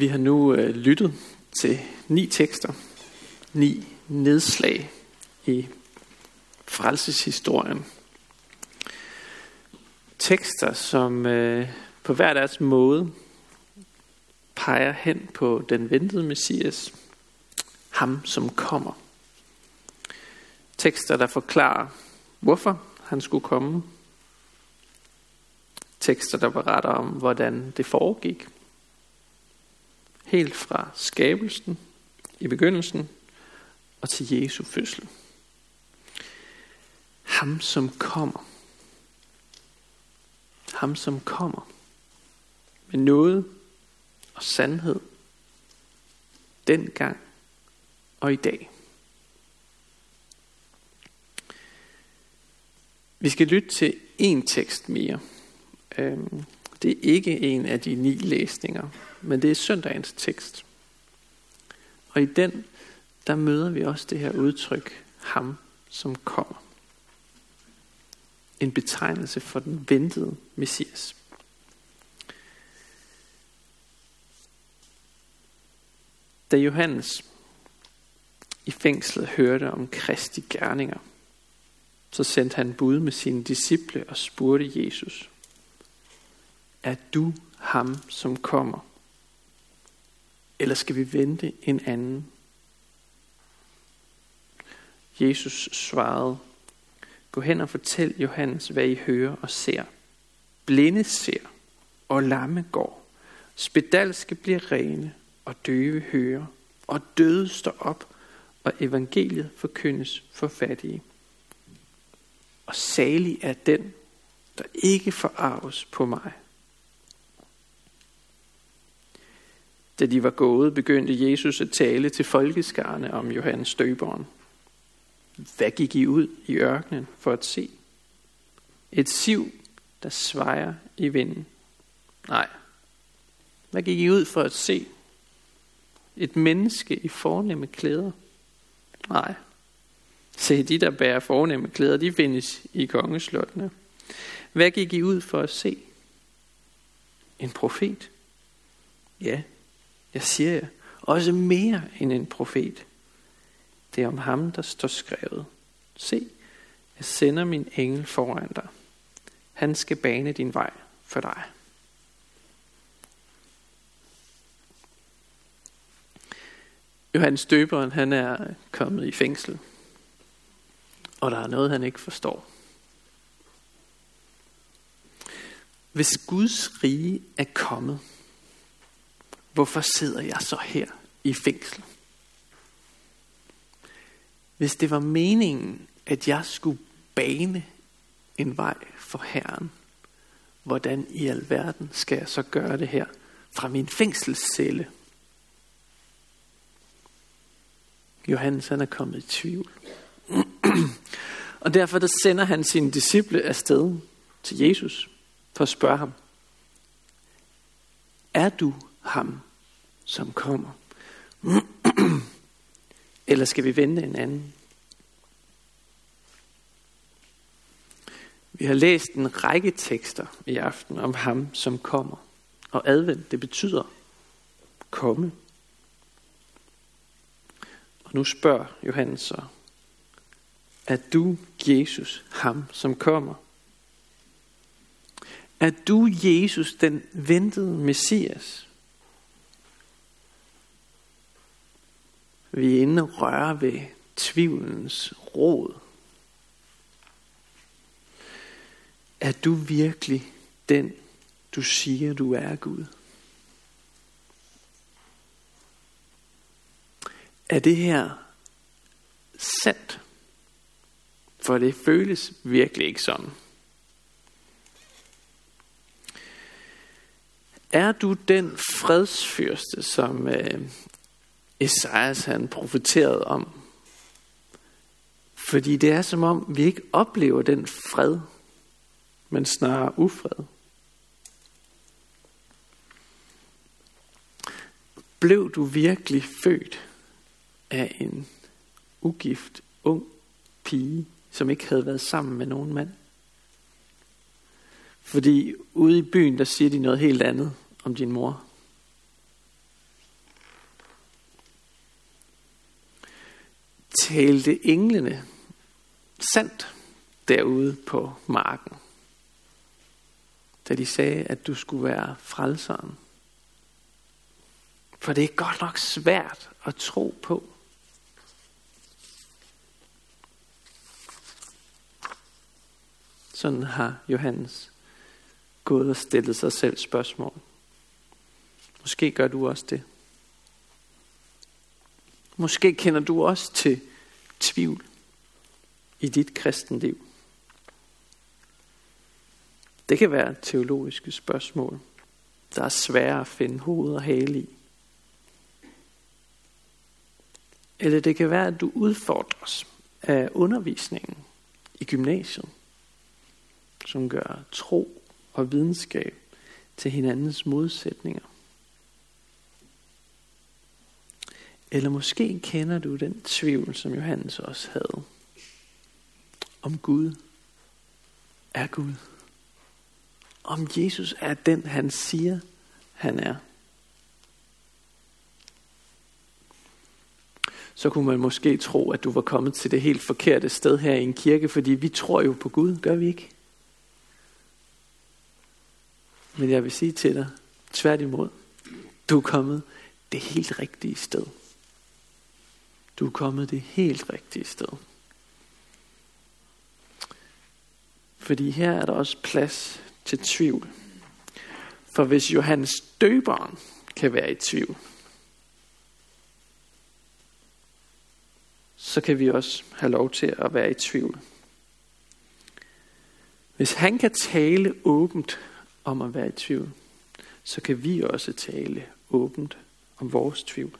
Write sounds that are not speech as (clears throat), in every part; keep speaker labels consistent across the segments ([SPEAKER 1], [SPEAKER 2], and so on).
[SPEAKER 1] Vi har nu øh, lyttet til ni tekster, ni nedslag i frelseshistorien. Tekster, som øh, på hver deres måde peger hen på den ventede Messias, ham som kommer. Tekster, der forklarer, hvorfor han skulle komme. Tekster, der beretter om, hvordan det foregik. Helt fra skabelsen i begyndelsen og til Jesu fødsel. Ham som kommer. Ham som kommer. Med noget og sandhed. Dengang og i dag. Vi skal lytte til en tekst mere. Øhm, det er ikke en af de ni læsninger, men det er søndagens tekst. Og i den, der møder vi også det her udtryk, ham som kommer. En betegnelse for den ventede Messias. Da Johannes i fængslet hørte om Kristi gerninger, så sendte han bud med sine disciple og spurgte Jesus, er du ham, som kommer? Eller skal vi vente en anden? Jesus svarede, gå hen og fortæl Johannes, hvad I hører og ser. Blinde ser, og lamme går. Spedalske bliver rene, og døve hører, og døde står op, og evangeliet forkyndes for fattige. Og salig er den, der ikke forarves på mig. Da de var gået, begyndte Jesus at tale til folkeskarne om Johannes døberen. Hvad gik I ud i ørkenen for at se? Et siv, der svejer i vinden. Nej. Hvad gik I ud for at se? Et menneske i fornemme klæder. Nej. Se, de der bærer fornemme klæder, de findes i kongeslottene. Hvad gik I ud for at se? En profet? Ja, jeg siger jer, også mere end en profet. Det er om ham, der står skrevet. Se, jeg sender min engel foran dig. Han skal bane din vej for dig. Johannes Døberen, han er kommet i fængsel. Og der er noget, han ikke forstår. Hvis Guds rige er kommet, hvorfor sidder jeg så her i fængsel? Hvis det var meningen, at jeg skulle bane en vej for Herren, hvordan i alverden skal jeg så gøre det her fra min fængselscelle? Johannes han er kommet i tvivl. og derfor der sender han sine disciple afsted til Jesus for at spørge ham, er du ham, som kommer? (clears throat) Eller skal vi vente en anden? Vi har læst en række tekster i aften om ham, som kommer. Og advent, det betyder komme. Og nu spørger Johannes så, er du Jesus, ham som kommer? Er du Jesus, den ventede Messias? Vi er inde og rører ved tvivlens råd. Er du virkelig den, du siger, du er Gud? Er det her sandt? For det føles virkelig ikke sådan. Er du den fredsfyrste, som øh, Esajas han profeterede om? Fordi det er som om, vi ikke oplever den fred, men snarere ufred. Blev du virkelig født af en ugift ung pige, som ikke havde været sammen med nogen mand? Fordi ude i byen, der siger de noget helt andet om din mor. Talte englene sandt derude på marken, da de sagde, at du skulle være frelseren. For det er godt nok svært at tro på. Sådan har Johannes gået og stillet sig selv spørgsmål. Måske gør du også det. Måske kender du også til tvivl i dit kristenliv. Det kan være teologiske spørgsmål, der er svære at finde hoved og hale i. Eller det kan være, at du udfordres af undervisningen i gymnasiet, som gør tro og videnskab til hinandens modsætninger. Eller måske kender du den tvivl, som Johannes også havde. Om Gud er Gud. Om Jesus er den, han siger, han er. Så kunne man måske tro, at du var kommet til det helt forkerte sted her i en kirke, fordi vi tror jo på Gud, gør vi ikke? Men jeg vil sige til dig, tværtimod, du er kommet det helt rigtige sted. Du er kommet det helt rigtige sted. Fordi her er der også plads til tvivl. For hvis Johannes døberen kan være i tvivl, så kan vi også have lov til at være i tvivl. Hvis han kan tale åbent om at være i tvivl, så kan vi også tale åbent om vores tvivl.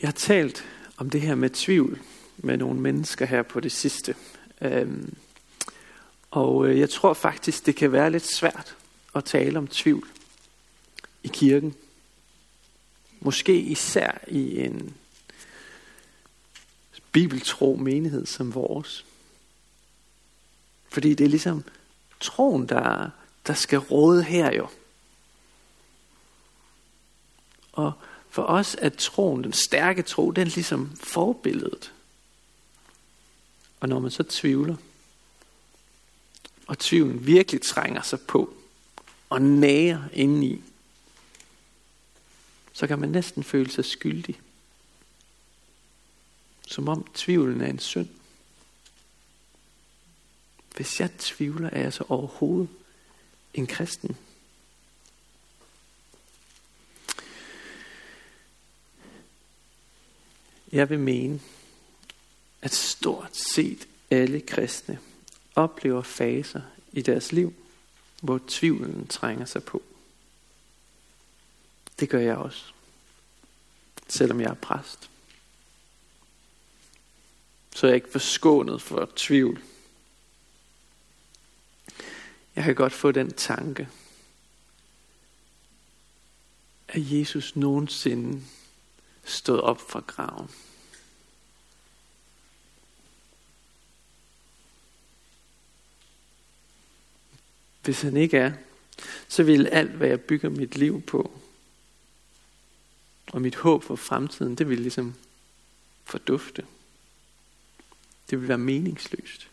[SPEAKER 1] Jeg har talt om det her med tvivl med nogle mennesker her på det sidste. Øhm, og øh, jeg tror faktisk, det kan være lidt svært at tale om tvivl i kirken. Måske især i en bibeltro menighed som vores. Fordi det er ligesom troen, der, der skal råde her jo. Og for os er troen, den stærke tro, den er ligesom forbilledet. Og når man så tvivler, og tvivlen virkelig trænger sig på, og nærer indeni, så kan man næsten føle sig skyldig. Som om tvivlen er en synd. Hvis jeg tvivler, er jeg så overhovedet en kristen. Jeg vil mene, at stort set alle kristne oplever faser i deres liv, hvor tvivlen trænger sig på. Det gør jeg også, selvom jeg er præst. Så er jeg ikke forskånet for tvivl. Jeg kan godt få den tanke, at Jesus nogensinde stod op fra graven. Hvis han ikke er, så vil alt, hvad jeg bygger mit liv på, og mit håb for fremtiden, det vil ligesom fordufte. Det vil være meningsløst.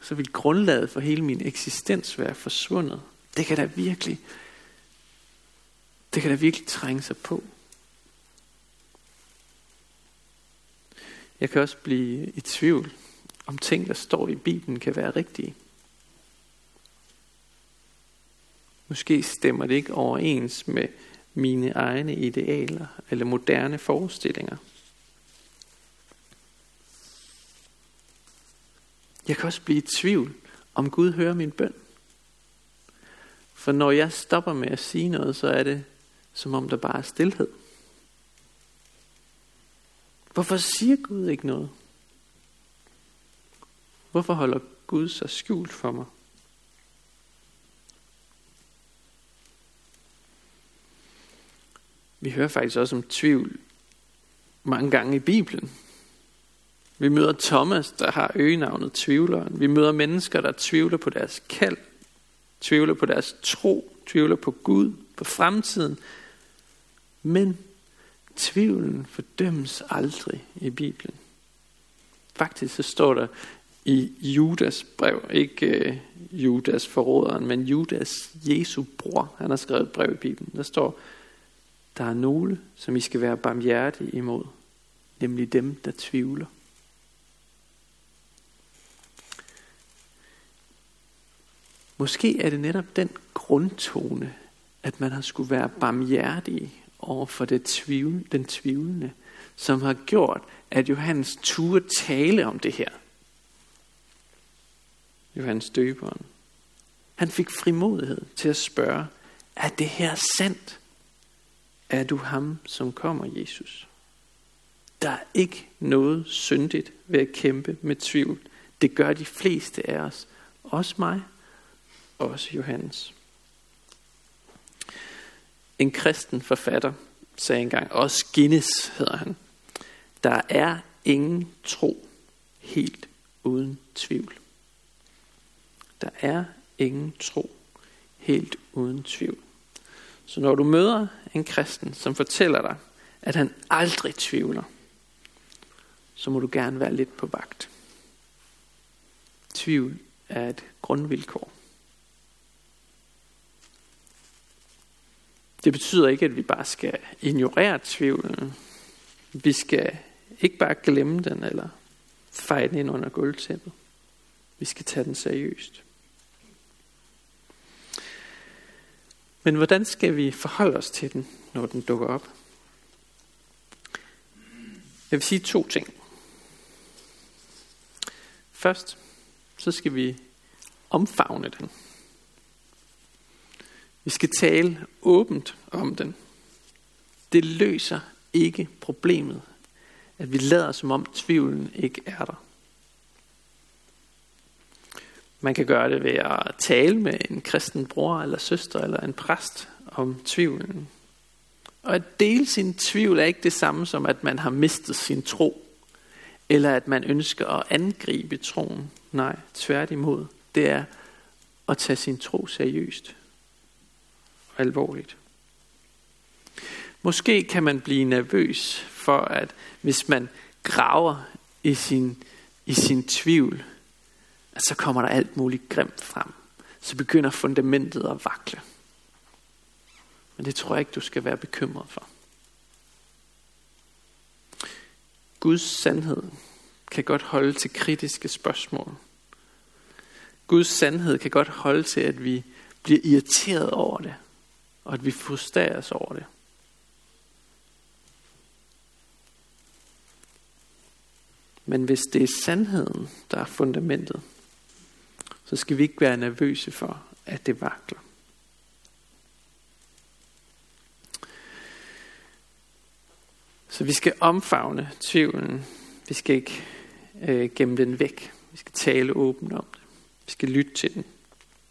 [SPEAKER 1] Så vil grundlaget for hele min eksistens være forsvundet. Det kan da virkelig, det kan da virkelig trænge sig på. Jeg kan også blive i tvivl, om ting, der står i Bibelen, kan være rigtige. Måske stemmer det ikke overens med mine egne idealer eller moderne forestillinger. Jeg kan også blive i tvivl, om Gud hører min bøn. For når jeg stopper med at sige noget, så er det som om der bare er stillhed. Hvorfor siger Gud ikke noget? Hvorfor holder Gud sig skjult for mig? Vi hører faktisk også om tvivl mange gange i Bibelen. Vi møder Thomas, der har øgenavnet tvivleren. Vi møder mennesker, der tvivler på deres kald, tvivler på deres tro, tvivler på Gud, på fremtiden. Men tvivlen fordømmes aldrig i Bibelen. Faktisk så står der i Judas brev, ikke uh, Judas forråderen, men Judas Jesu bror, han har skrevet et brev i Bibelen. Der står, der er nogle, som I skal være barmhjertige imod, nemlig dem, der tvivler. Måske er det netop den grundtone, at man har skulle være barmhjertig over for det tvivl, den tvivlende, som har gjort, at Johannes turde tale om det her. Johannes døberen. Han fik frimodighed til at spørge, er det her sandt? Er du ham, som kommer, Jesus? Der er ikke noget syndigt ved at kæmpe med tvivl. Det gør de fleste af os. Også mig. Også Johannes. En kristen forfatter sagde engang, også Guinness hedder han, der er ingen tro helt uden tvivl. Der er ingen tro helt uden tvivl. Så når du møder en kristen, som fortæller dig, at han aldrig tvivler, så må du gerne være lidt på vagt. Tvivl er et grundvilkår. Det betyder ikke, at vi bare skal ignorere tvivlen. Vi skal ikke bare glemme den eller fejre den ind under gulvtæppet. Vi skal tage den seriøst. Men hvordan skal vi forholde os til den, når den dukker op? Jeg vil sige to ting. Først, så skal vi omfavne den. Vi skal tale åbent om den. Det løser ikke problemet, at vi lader som om tvivlen ikke er der. Man kan gøre det ved at tale med en kristen bror eller søster eller en præst om tvivlen. Og at dele sin tvivl er ikke det samme som, at man har mistet sin tro, eller at man ønsker at angribe troen. Nej, tværtimod. Det er at tage sin tro seriøst alvorligt. Måske kan man blive nervøs for, at hvis man graver i sin, i sin tvivl, at så kommer der alt muligt grimt frem. Så begynder fundamentet at vakle. Men det tror jeg ikke, du skal være bekymret for. Guds sandhed kan godt holde til kritiske spørgsmål. Guds sandhed kan godt holde til, at vi bliver irriteret over det, og at vi frustreres over det. Men hvis det er sandheden, der er fundamentet, så skal vi ikke være nervøse for, at det vakler. Så vi skal omfavne tvivlen. Vi skal ikke øh, gemme den væk. Vi skal tale åbent om det. Vi skal lytte til den.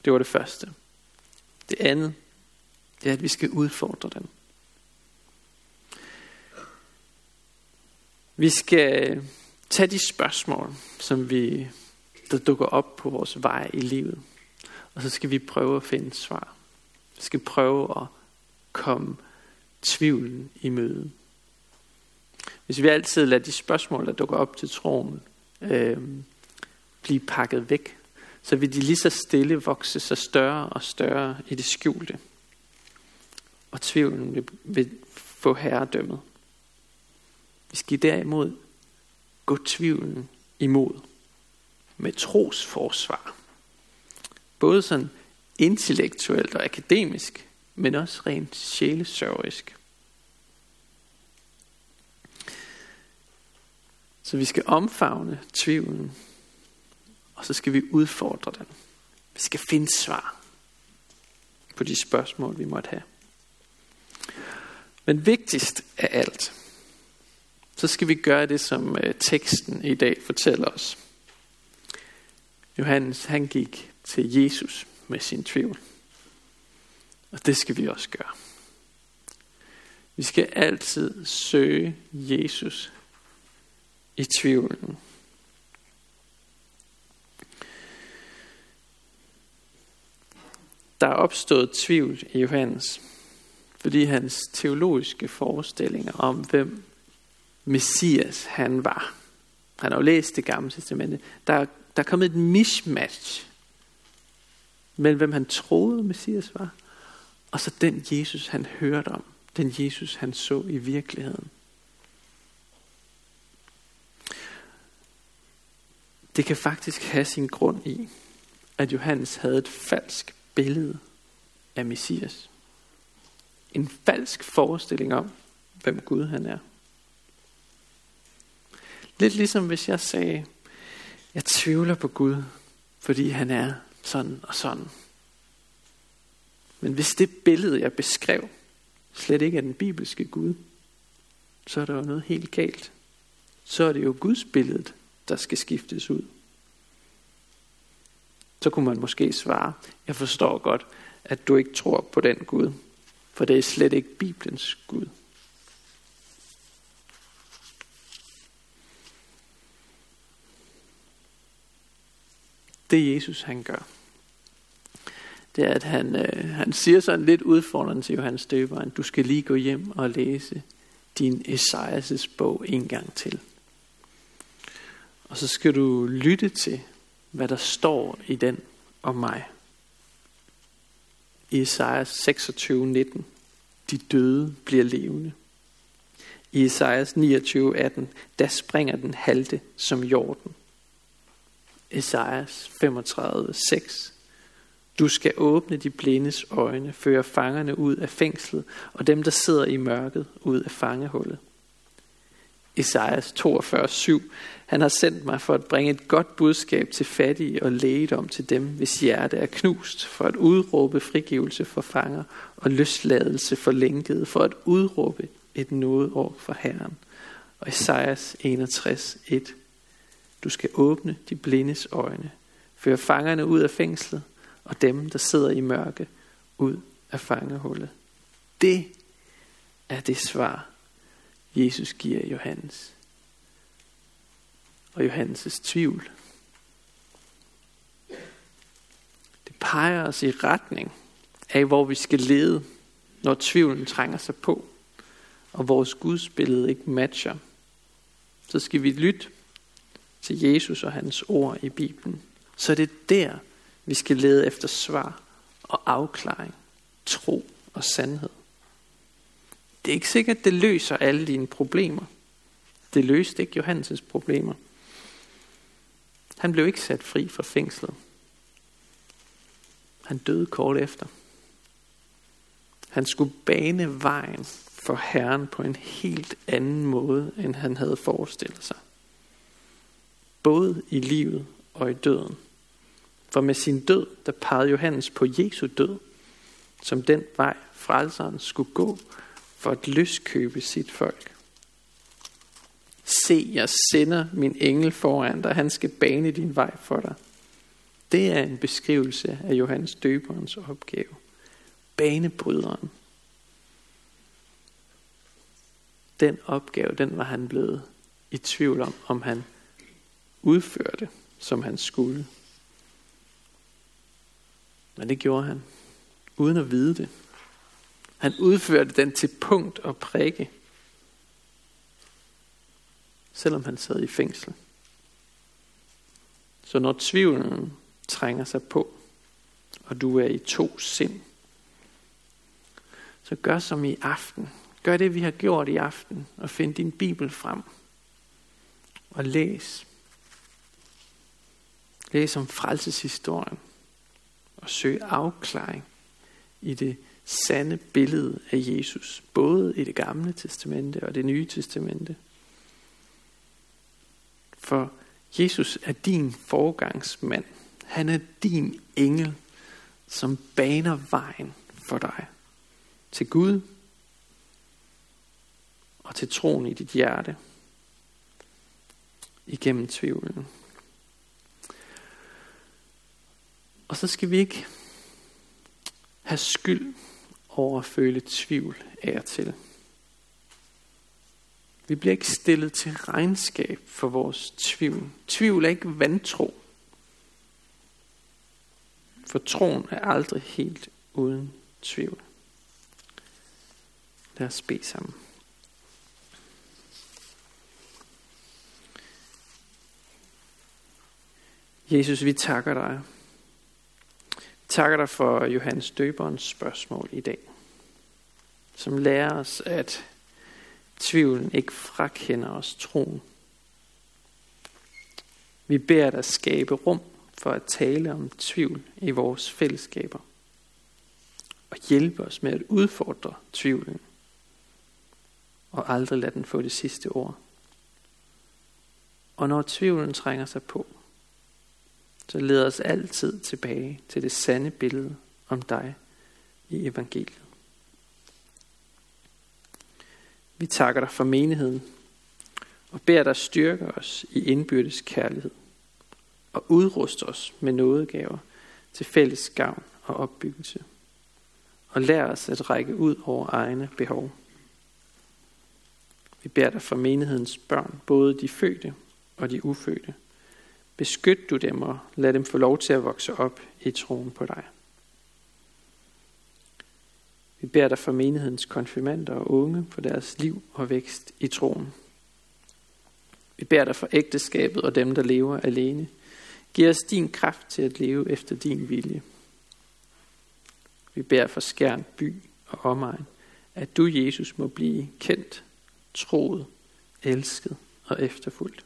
[SPEAKER 1] Det var det første. Det andet, det er, at vi skal udfordre den. Vi skal tage de spørgsmål, som vi der dukker op på vores vej i livet. Og så skal vi prøve at finde svar. Vi skal prøve at komme tvivlen i møde. Hvis vi altid lader de spørgsmål, der dukker op til troen, øh, blive pakket væk, så vil de lige så stille vokse sig større og større i det skjulte. Og tvivlen vil, vil få herredømmet. Vi skal derimod gå tvivlen imod med trosforsvar. Både sådan intellektuelt og akademisk, men også rent sjælesørgerisk. Så vi skal omfavne tvivlen, og så skal vi udfordre den. Vi skal finde svar på de spørgsmål, vi måtte have. Men vigtigst af alt, så skal vi gøre det, som øh, teksten i dag fortæller os. Johannes, han gik til Jesus med sin tvivl. Og det skal vi også gøre. Vi skal altid søge Jesus i tvivlen. Der er opstået tvivl i Johannes, fordi hans teologiske forestillinger om, hvem Messias han var. Han har jo læst det gamle testamente. Der, der er kommet et mismatch mellem hvem han troede Messias var, og så den Jesus han hørte om. Den Jesus han så i virkeligheden. Det kan faktisk have sin grund i, at Johannes havde et falsk billede af Messias. En falsk forestilling om, hvem Gud han er. Lidt ligesom hvis jeg sagde, jeg tvivler på Gud, fordi han er sådan og sådan. Men hvis det billede, jeg beskrev, slet ikke er den bibelske Gud, så er der jo noget helt galt. Så er det jo Guds billede, der skal skiftes ud. Så kunne man måske svare, jeg forstår godt, at du ikke tror på den Gud, for det er slet ikke Bibelens Gud. Det Jesus han gør, det er, at han, øh, han siger sådan lidt udfordrende til Johannes Døberen, du skal lige gå hjem og læse din Esajas bog en gang til. Og så skal du lytte til, hvad der står i den om mig. I Esajas 26, 19. De døde bliver levende. I Esajas 29, 18. Der springer den halte som jorden. Esajas 35, 6. Du skal åbne de blindes øjne, føre fangerne ud af fængslet, og dem, der sidder i mørket, ud af fangehullet. Esajas 42, 7. Han har sendt mig for at bringe et godt budskab til fattige og lægedom til dem, hvis hjerte er knust, for at udråbe frigivelse for fanger og løsladelse for lænkede, for at udråbe et nådeår for Herren. Og Esajas 61, 1. Du skal åbne de blindes øjne, føre fangerne ud af fængslet, og dem, der sidder i mørke, ud af fangehullet. Det er det svar, Jesus giver Johannes. Og Johannes' tvivl. Det peger os i retning af, hvor vi skal lede, når tvivlen trænger sig på, og vores gudsbillede ikke matcher. Så skal vi lytte til Jesus og hans ord i Bibelen. Så det er der, vi skal lede efter svar og afklaring, tro og sandhed. Det er ikke sikkert, at det løser alle dine problemer. Det løste ikke Johannes' problemer. Han blev ikke sat fri fra fængslet. Han døde kort efter. Han skulle bane vejen for Herren på en helt anden måde, end han havde forestillet sig. Både i livet og i døden. For med sin død, der pegede Johannes på Jesu død, som den vej frelseren skulle gå for at løskøbe sit folk. Se, jeg sender min engel foran dig, han skal bane din vej for dig. Det er en beskrivelse af Johannes døberens opgave. Banebryderen. Den opgave, den var han blevet i tvivl om, om han udførte, som han skulle. Men det gjorde han, uden at vide det. Han udførte den til punkt og prikke, selvom han sad i fængsel. Så når tvivlen trænger sig på, og du er i to sind, så gør som i aften. Gør det, vi har gjort i aften, og find din Bibel frem. Og læs. Læs om frelseshistorien og søg afklaring i det sande billede af Jesus, både i det gamle testamente og det nye testamente. For Jesus er din forgangsmand. Han er din engel, som baner vejen for dig til Gud og til troen i dit hjerte igennem tvivlen. Og så skal vi ikke have skyld over at føle tvivl af og til. Vi bliver ikke stillet til regnskab for vores tvivl. Tvivl er ikke vantro. For troen er aldrig helt uden tvivl. Lad os bede sammen. Jesus, vi takker dig. Takker dig for Johannes Døberens spørgsmål i dag, som lærer os, at tvivlen ikke frakender os troen. Vi beder dig skabe rum for at tale om tvivl i vores fællesskaber. Og hjælpe os med at udfordre tvivlen. Og aldrig lade den få det sidste ord. Og når tvivlen trænger sig på, så leder os altid tilbage til det sande billede om dig i evangeliet. Vi takker dig for menigheden og beder dig styrke os i indbyrdes kærlighed og udruste os med nådegaver til fælles gavn og opbyggelse. Og lær os at række ud over egne behov. Vi beder dig for menighedens børn, både de fødte og de ufødte. Beskyt du dem og lad dem få lov til at vokse op i troen på dig. Vi beder dig for menighedens konfirmander og unge for deres liv og vækst i troen. Vi beder dig for ægteskabet og dem, der lever alene. Giv os din kraft til at leve efter din vilje. Vi beder for skærn by og omegn, at du, Jesus, må blive kendt, troet, elsket og efterfulgt.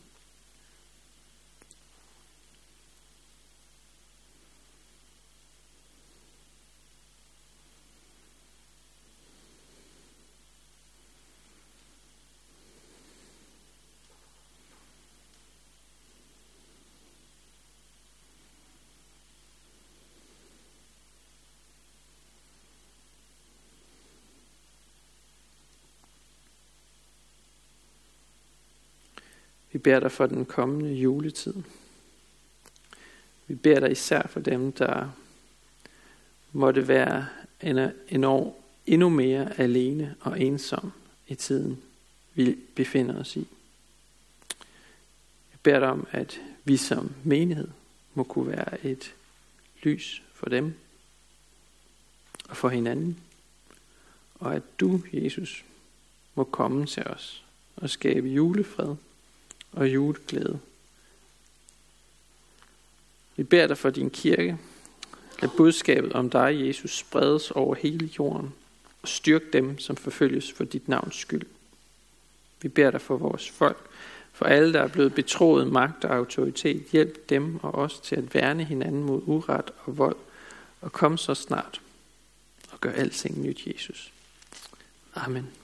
[SPEAKER 1] Beder dig for den kommende juletid. Vi beder dig især for dem, der måtte være en år endnu mere alene og ensom i tiden, vi befinder os i. Jeg beder dig om, at vi som menighed må kunne være et lys for dem og for hinanden. Og at du, Jesus, må komme til os og skabe julefred og juleglæde. Vi beder dig for din kirke. Lad budskabet om dig, Jesus, spredes over hele jorden og styrk dem, som forfølges for dit navns skyld. Vi beder dig for vores folk, for alle, der er blevet betroet magt og autoritet. Hjælp dem og os til at værne hinanden mod uret og vold, og kom så snart og gør alting nyt, Jesus. Amen.